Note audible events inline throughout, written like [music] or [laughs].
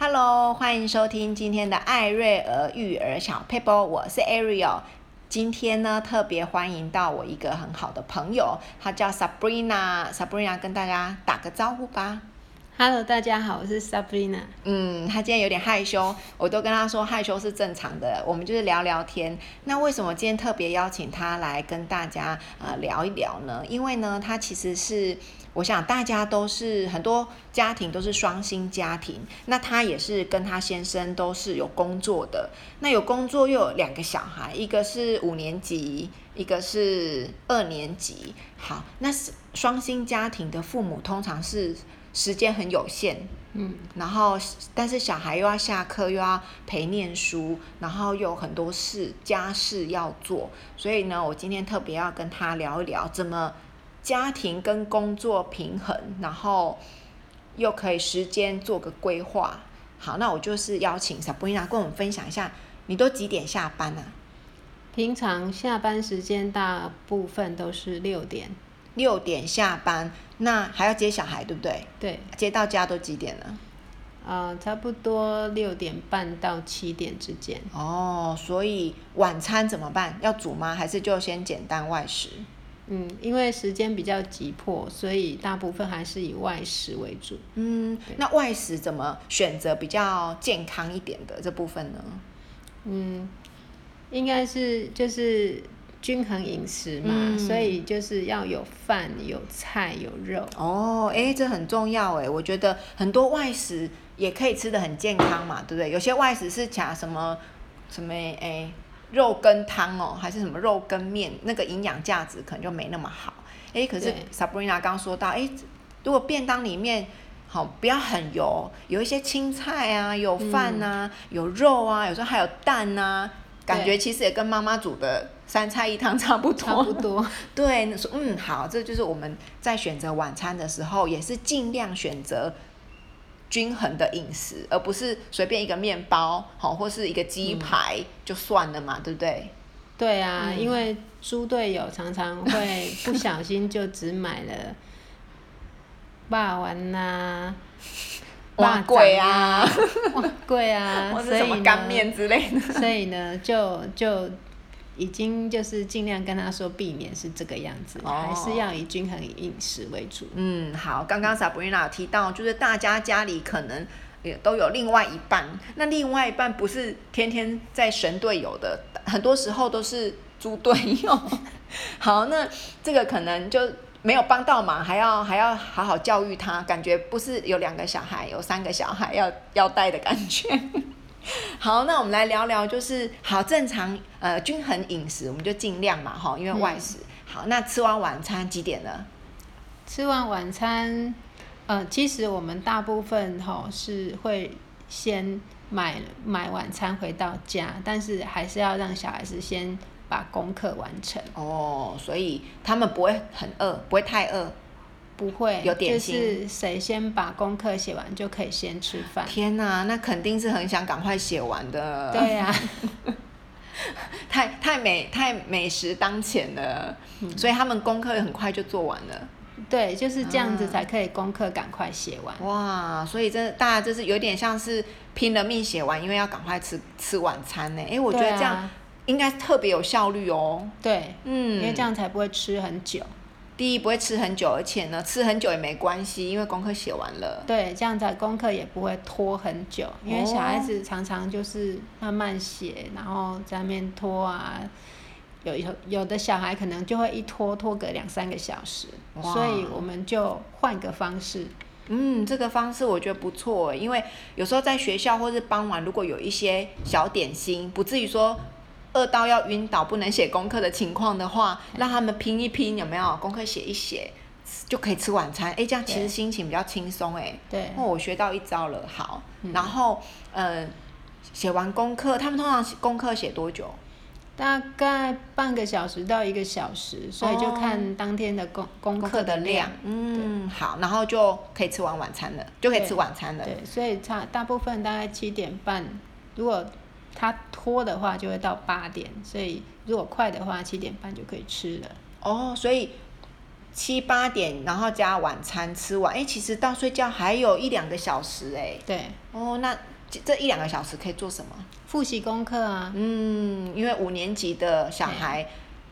Hello，欢迎收听今天的艾瑞儿育儿小撇步，我是 Ariel。今天呢，特别欢迎到我一个很好的朋友，他叫 Sabrina。Sabrina 跟大家打个招呼吧。Hello，大家好，我是 Sabrina。嗯，他今天有点害羞，我都跟他说害羞是正常的，我们就是聊聊天。那为什么今天特别邀请他来跟大家呃聊一聊呢？因为呢，他其实是。我想大家都是很多家庭都是双薪家庭，那他也是跟他先生都是有工作的，那有工作又有两个小孩，一个是五年级，一个是二年级。好，那是双薪家庭的父母通常是时间很有限，嗯，然后但是小孩又要下课又要陪念书，然后又有很多事家事要做，所以呢，我今天特别要跟他聊一聊怎么。家庭跟工作平衡，然后又可以时间做个规划。好，那我就是邀请 Sabrina 跟我们分享一下，你都几点下班啊？平常下班时间大部分都是六点。六点下班，那还要接小孩，对不对？对。接到家都几点了？呃，差不多六点半到七点之间。哦，所以晚餐怎么办？要煮吗？还是就先简单外食？嗯，因为时间比较急迫，所以大部分还是以外食为主。嗯，那外食怎么选择比较健康一点的这部分呢？嗯，应该是就是均衡饮食嘛，嗯，所以就是要有饭、有菜、有肉。哦，哎，这很重要哎，我觉得很多外食也可以吃的很健康嘛，对不对？有些外食是加什么什么哎。肉羹汤哦，还是什么肉羹面，那个营养价值可能就没那么好。哎，可是 Sabrina 刚说到，哎，如果便当里面好不要很油，有一些青菜啊，有饭啊，嗯、有肉啊，有时候还有蛋啊，感觉其实也跟妈妈煮的三菜一汤差不多。差不多。[laughs] 对，说嗯好，这就是我们在选择晚餐的时候，也是尽量选择。均衡的饮食，而不是随便一个面包，好，或是一个鸡排就算了嘛，嗯、对不对？对啊，嗯、因为猪队友常常会不小心就只买了肉圆呐、碗粿啊、[laughs] 碗粿啊，[laughs] 或者什么干面之类的，[laughs] 所以呢，就就。已经就是尽量跟他说避免是这个样子，哦、还是要以均衡饮食为主。嗯，好，刚刚 Sabrina 提到，就是大家家里可能也都有另外一半，那另外一半不是天天在神队友的，很多时候都是猪队友。好，那这个可能就没有帮到忙，还要还要好好教育他，感觉不是有两个小孩，有三个小孩要要带的感觉。[laughs] 好，那我们来聊聊，就是好正常呃均衡饮食，我们就尽量嘛哈，因为外食。嗯、好，那吃完晚餐几点了？吃完晚餐，呃，其实我们大部分哈是会先买买晚餐回到家，但是还是要让小孩子先把功课完成。哦，所以他们不会很饿，不会太饿。不会，有点心，就是谁先把功课写完就可以先吃饭。天哪，那肯定是很想赶快写完的。对呀、[laughs] 啊，太太美太美食当前了，嗯、所以他们功课很快就做完了。对，就是这样子才可以功课赶快写完。哇，所以这大家就是有点像是拼了命写完，因为要赶快吃吃晚餐呢。哎，我觉得这样应该特别有效率哦。对，嗯，因为这样才不会吃很久。第一不会吃很久，而且呢，吃很久也没关系，因为功课写完了。对，这样子功课也不会拖很久，因为小孩子常常就是慢慢写，然后在那边拖啊。有有有的小孩可能就会一拖拖个两三个小时，所以我们就换个方式。嗯，这个方式我觉得不错，因为有时候在学校或是傍晚，如果有一些小点心，不至于说。饿到要晕倒，不能写功课的情况的话，让他们拼一拼，有没有功课写一写，就可以吃晚餐。哎，这样其实心情比较轻松。哎，对，哦，我学到一招了。好，嗯、然后，嗯、呃，写完功课，他们通常功课写多久？大概半个小时到一个小时，所以就看当天的功、哦、功课的量。嗯，好，然后就可以吃完晚餐了，就可以吃晚餐了。对，对，所以差大部分大概七点半，如果。他拖的话就会到八点，所以如果快的话七点半就可以吃了。哦，所以七八点，然后加晚餐吃完，哎，其实到睡觉还有一两个小时，哎，对，哦，那这一两个小时可以做什么？复习功课啊，嗯，因为五年级的小孩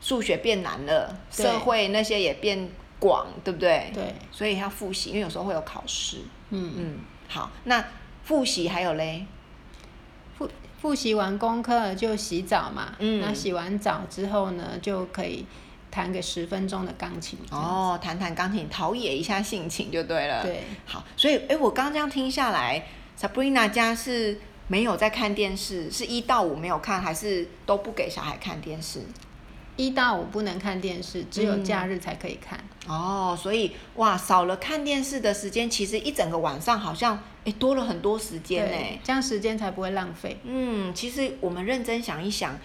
数学变难了，社会那些也变广，对不对？对，所以要复习，因为有时候会有考试。嗯嗯，好，那复习还有嘞？复复习完功课就洗澡嘛，嗯，那洗完澡之后呢，就可以。弹个十分钟的钢琴哦，弹弹钢琴，陶冶一下性情就对了。对，好，所以哎，我刚刚这样听下来，Sabrina 家是没有在看电视，是一到五没有看，还是都不给小孩看电视？一到五不能看电视，只有假日才可以看。嗯、哦，所以哇，少了看电视的时间，其实一整个晚上好像诶多了很多时间呢，这样时间才不会浪费。嗯，其实我们认真想一想。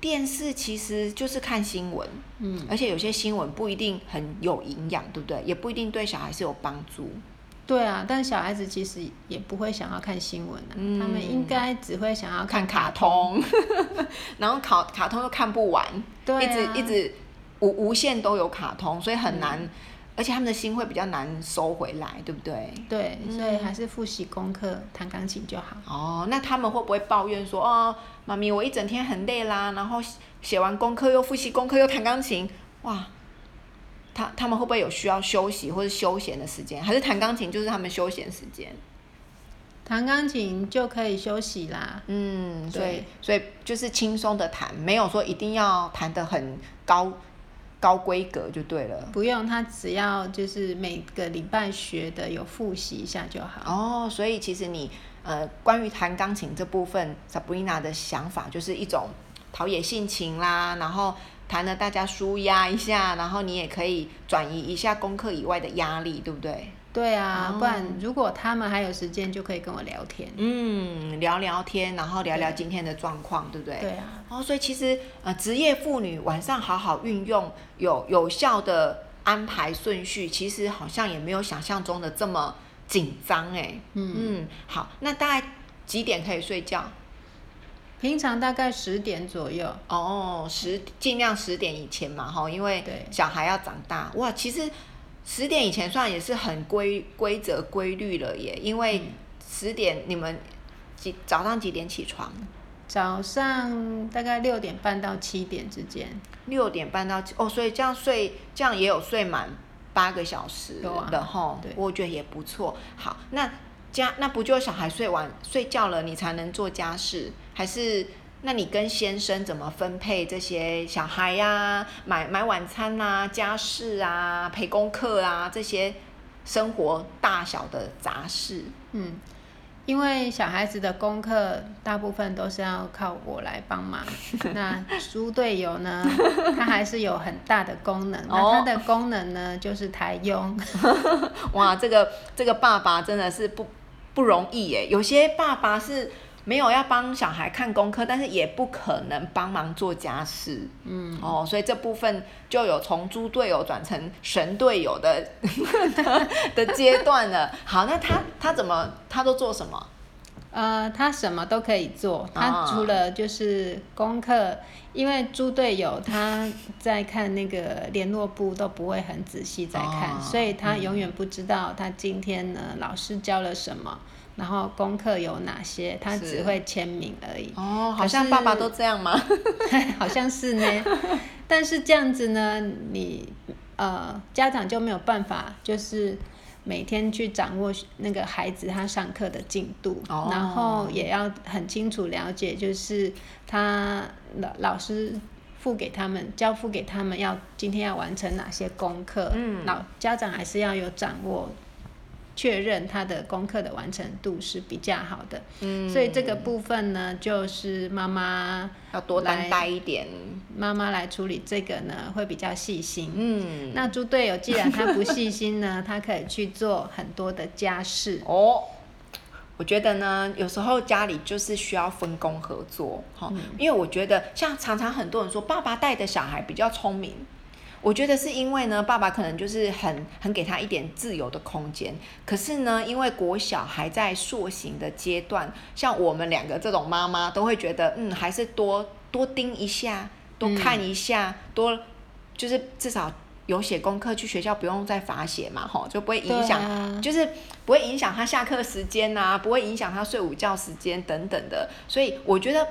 电视其实就是看新闻，嗯，而且有些新闻不一定很有营养，对不对？也不一定对小孩是有帮助。对啊，但小孩子其实也不会想要看新闻啊，嗯，他们应该只会想要看卡通，[laughs] 然后卡卡通又看不完，对啊，一直一直无无限都有卡通，所以很难。嗯而且他们的心会比较难收回来，对不对？对，所以还是复习功课、弹钢琴就好。哦，那他们会不会抱怨说：“哦，妈咪，我一整天很累啦，然后写完功课又复习功课又弹钢琴，哇！”他他们会不会有需要休息或者休闲的时间？还是弹钢琴就是他们休闲时间？弹钢琴就可以休息啦。嗯，所以所以就是轻松的弹，没有说一定要弹得很高。高规格就对了，不用，他只要就是每个礼拜学的有复习一下就好。哦，所以其实你呃，关于弹钢琴这部分，Sabrina 的想法就是一种陶冶性情啦，然后弹了大家舒压一下，然后你也可以转移一下功课以外的压力，对不对？对啊，不然如果他们还有时间，就可以跟我聊天。嗯，聊聊天，然后聊聊今天的状况，对，对不对？对啊。哦，所以其实呃，职业妇女晚上好好运用，有有效的安排顺序，其实好像也没有想象中的这么紧张哎。嗯嗯。好，那大概几点可以睡觉？平常大概十点左右。哦，十尽量十点以前嘛，哈，因为小孩要长大。哇，其实。十点以前算也是很规规则规律了耶，因为十点你们几早上几点起床？早上大概六点半到七点之间。六点半到七哦，所以这样睡这样也有睡满八个小时的吼，对，我觉得也不错。好，那家那不就小孩睡完睡觉了，你才能做家事，还是？那你跟先生怎么分配这些小孩呀、啊？买买晚餐啊，家事啊，陪功课啊，这些生活大小的杂事。嗯，因为小孩子的功课大部分都是要靠我来帮忙。[laughs] 那猪队友呢？他还是有很大的功能。那他的功能呢，就是台佣。[laughs] 哇，这个这个爸爸真的是不不容易耶。有些爸爸是。没有要帮小孩看功课，但是也不可能帮忙做家事。嗯，哦，所以这部分就有从猪队友转成神队友的 [laughs] 的阶段了。好，那他他怎么他都做什么？呃，他什么都可以做。他除了就是功课，哦、因为猪队友他在看那个联络簿都不会很仔细在看，哦、所以他永远不知道他今天呢老师教了什么。然后功课有哪些？他只会签名而已。哦，好像爸爸都这样吗？[laughs] 好像是呢。但是这样子呢，你呃家长就没有办法，就是每天去掌握那个孩子他上课的进度，哦、然后也要很清楚了解，就是他老老师付给他们交付给他们要今天要完成哪些功课。嗯，老家长还是要有掌握。确认他的功课的完成度是比较好的，嗯，所以这个部分呢，就是妈妈要多担待一点，妈妈来处理这个呢，会比较细心，嗯，那猪队友既然他不细心呢，他可以去做很多的家事。哦。我觉得呢，有时候家里就是需要分工合作，哈，嗯，因为我觉得像常常很多人说，爸爸带的小孩比较聪明。我觉得是因为呢，爸爸可能就是很很给他一点自由的空间。可是呢，因为国小还在塑形的阶段，像我们两个这种妈妈都会觉得，嗯，还是多多盯一下，多看一下，嗯、多就是至少有写功课去学校不用再罚写嘛，吼，就不会影响，啊、就是不会影响他下课时间呐、啊，不会影响他睡午觉时间等等的。所以我觉得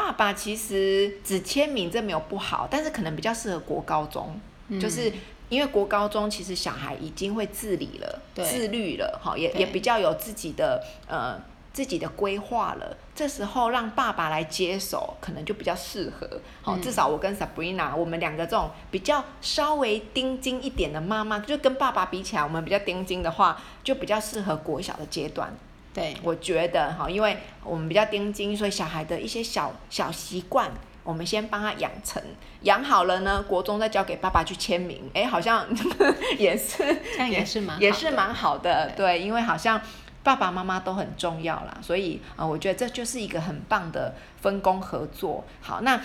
爸爸其实只签名这没有不好，但是可能比较适合国高中，嗯、就是因为国高中其实小孩已经会自理了，自律了，哈，也也比较有自己的呃。自己的规划了，这时候让爸爸来接手，可能就比较适合。好、嗯，至少我跟 Sabrina，我们两个这种比较稍微盯紧一点的妈妈，就跟爸爸比起来，我们比较盯紧的话，就比较适合国小的阶段。对，我觉得哈，因为我们比较盯紧，所以小孩的一些小小习惯，我们先帮他养成，养好了呢，国中再交给爸爸去签名。哎，好像 [laughs] 也是，这样也是蛮也是蛮好的。对，对，因为好像。爸爸妈妈都很重要啦，所以啊、呃，我觉得这就是一个很棒的分工合作。好，那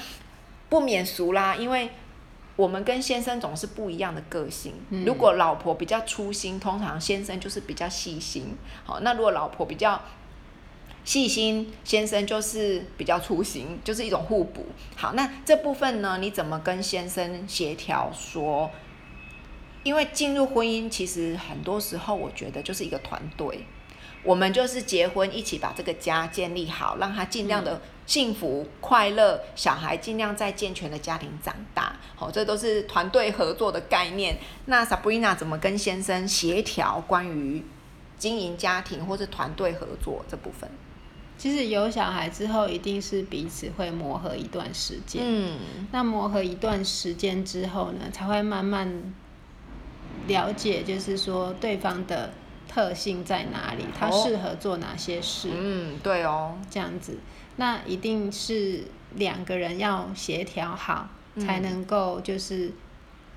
不免俗啦，因为我们跟先生总是不一样的个性。如果老婆比较粗心，通常先生就是比较细心。好，那如果老婆比较细心，先生就是比较粗心，就是一种互补。好，那这部分呢，你怎么跟先生协调说？因为进入婚姻，其实很多时候我觉得就是一个团队。我们就是结婚，一起把这个家建立好，让他尽量的幸福快乐，小孩尽量在健全的家庭长大。好，这都是团队合作的概念。那 Sabrina 怎么跟先生协调关于经营家庭或是团队合作这部分？其实有小孩之后，一定是彼此会磨合一段时间。嗯，那磨合一段时间之后呢，才会慢慢了解，就是说对方的。特性在哪里？他适合做哪些事？嗯，对哦，这样子，那一定是两个人要协调好，嗯，才能够就是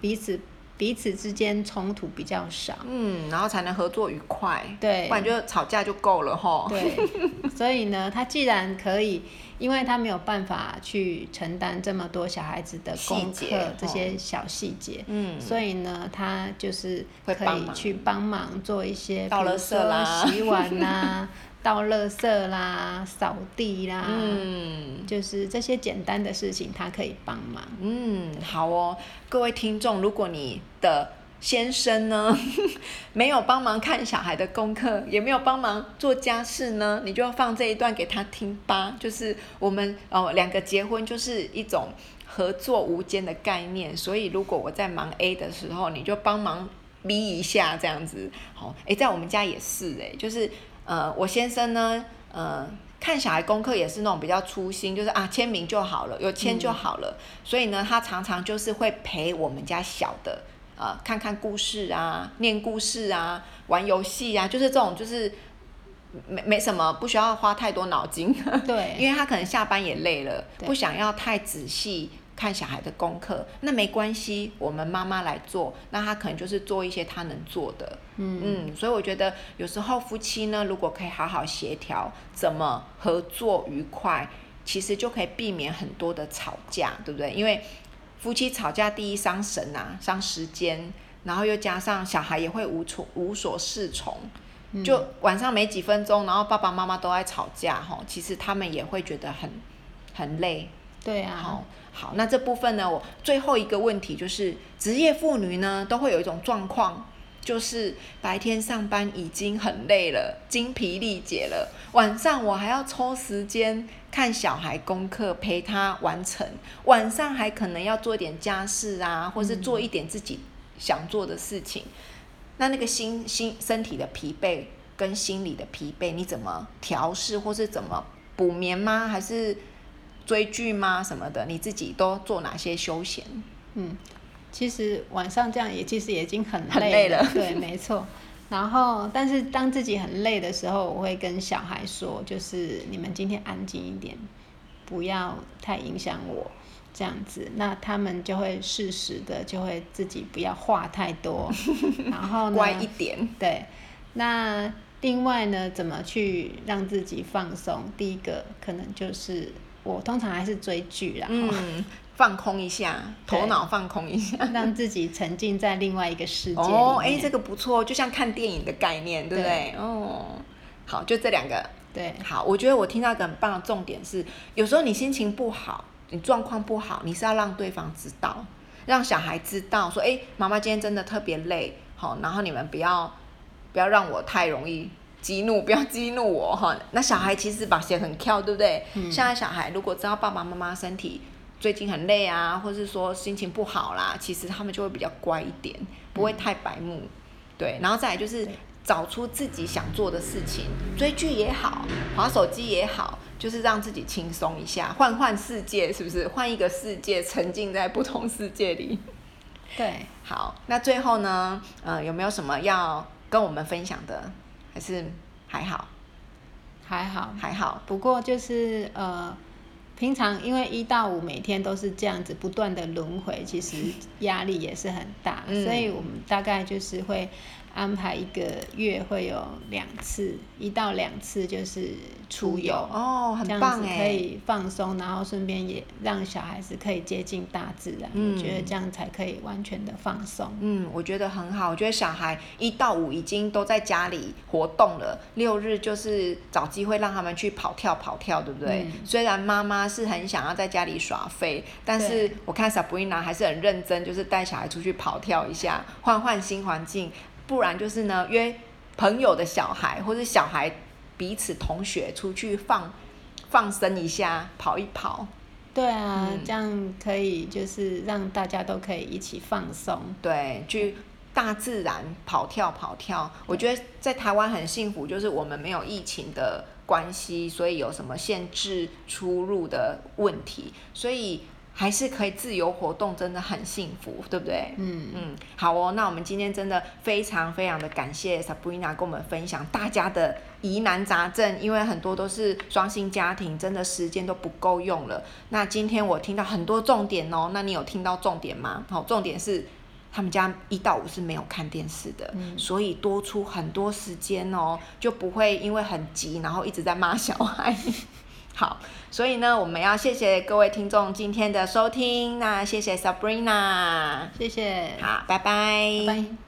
彼此彼此之间冲突比较少，嗯，然后才能合作愉快，对，不然就吵架就够了吼。对，[laughs] 所以呢，他既然可以。因为他没有办法去承担这么多小孩子的功课，这些小细节，嗯，所以呢，他就是可以去帮忙做一些，比如说洗碗啦、[laughs] 倒垃圾啦、扫地啦，嗯，就是这些简单的事情，他可以帮忙。嗯，好哦，各位听众，如果你的。先生呢，[laughs] 没有帮忙看小孩的功课，也没有帮忙做家事呢，你就放这一段给他听吧。就是我们哦，两个结婚就是一种合作无间的概念，所以如果我在忙 A 的时候，你就帮忙 B 一下这样子。好，诶，在我们家也是诶，就是呃，我先生呢，呃，看小孩功课也是那种比较粗心，就是啊，签名就好了，有签就好了。嗯。所以呢，他常常就是会陪我们家小的。呃，看看故事啊，念故事啊，玩游戏啊，就是这种，就是没没什么，不需要花太多脑筋。[laughs] 对，因为他可能下班也累了，不想要太仔细看小孩的功课。那没关系，我们妈妈来做，那他可能就是做一些他能做的。嗯嗯，所以我觉得有时候夫妻呢，如果可以好好协调，怎么合作愉快，其实就可以避免很多的吵架，对不对？因为夫妻吵架，第一伤神呐，伤时间，然后又加上小孩也会无从无所适从，就晚上没几分钟，然后爸爸妈妈都在吵架，吼，其实他们也会觉得很很累。对啊。好，好，那这部分呢，我最后一个问题就是，职业妇女呢都会有一种状况。就是白天上班已经很累了，精疲力竭了，晚上我还要抽时间看小孩功课，陪他完成，晚上还可能要做一点家事啊，或是做一点自己想做的事情。嗯、那那个心心身体的疲惫跟心理的疲惫，你怎么调试，或是怎么补眠吗？还是追剧吗？什么的，你自己都做哪些休闲？嗯。其实晚上这样也其实也已经很累了，累了对，没错。然后，但是当自己很累的时候，我会跟小孩说，就是你们今天安静一点，不要太影响我，这样子。那他们就会适时的就会自己不要话太多，[laughs] 然后呢，乖一点。对。那另外呢，怎么去让自己放松？第一个可能就是我通常还是追剧啦。嗯。放空一下，头脑放空一下，让自己沉浸在另外一个世界哦，哎，这个不错，就像看电影的概念，对不对？对哦，好，就这两个。对，好，我觉得我听到一个很棒的重点是，有时候你心情不好，你状况不好，你是要让对方知道，让小孩知道说，哎，妈妈今天真的特别累，好，然后你们不要不要让我太容易激怒，不要激怒我哈。那小孩其实把鞋很跳，对不对？嗯。现在小孩如果知道爸爸妈妈身体最近很累啊，或是说心情不好啦，其实他们就会比较乖一点，不会太白目。嗯。对，然后再来就是。找出自己想做的事情，追剧也好，划手机也好，就是让自己轻松一下，换换世界，是不是？换一个世界，沉浸在不同世界里。对，好，那最后呢，呃，有没有什么要跟我们分享的？还是还好？还好，还好。不过就是呃，平常因为一到五每天都是这样子不断的轮回，其实压力也是很大，嗯，所以我们大概就是会。安排一个月会有两次，一到两次就是出游哦，很棒哎，可以放松，然后顺便也让小孩子可以接近大自然，嗯，我觉得这样才可以完全的放松。嗯，我觉得很好，我觉得小孩一到五已经都在家里活动了，六日就是找机会让他们去跑跳跑跳，对不对？嗯，虽然妈妈是很想要在家里耍飞，但是我看 Sabrina 还是很认真，就是带小孩出去跑跳一下，换换新环境。不然就是呢，约朋友的小孩或者小孩彼此同学出去放放生一下，跑一跑。对啊，嗯，这样可以就是让大家都可以一起放松。对，去大自然跑跳跑跳。我觉得在台湾很幸福，就是我们没有疫情的关系，所以有什么限制出入的问题，所以。还是可以自由活动，真的很幸福，对不对？嗯嗯，好哦。那我们今天真的非常非常的感谢 Sabrina 跟我们分享大家的疑难杂症，因为很多都是双薪家庭，真的时间都不够用了。那今天我听到很多重点哦，那你有听到重点吗？好，重点是他们家一到五是没有看电视的，嗯，所以多出很多时间哦，就不会因为很急，然后一直在骂小孩。好，所以呢，我们要谢谢各位听众今天的收听，那谢谢 Sabrina，谢谢，好，拜拜。拜拜。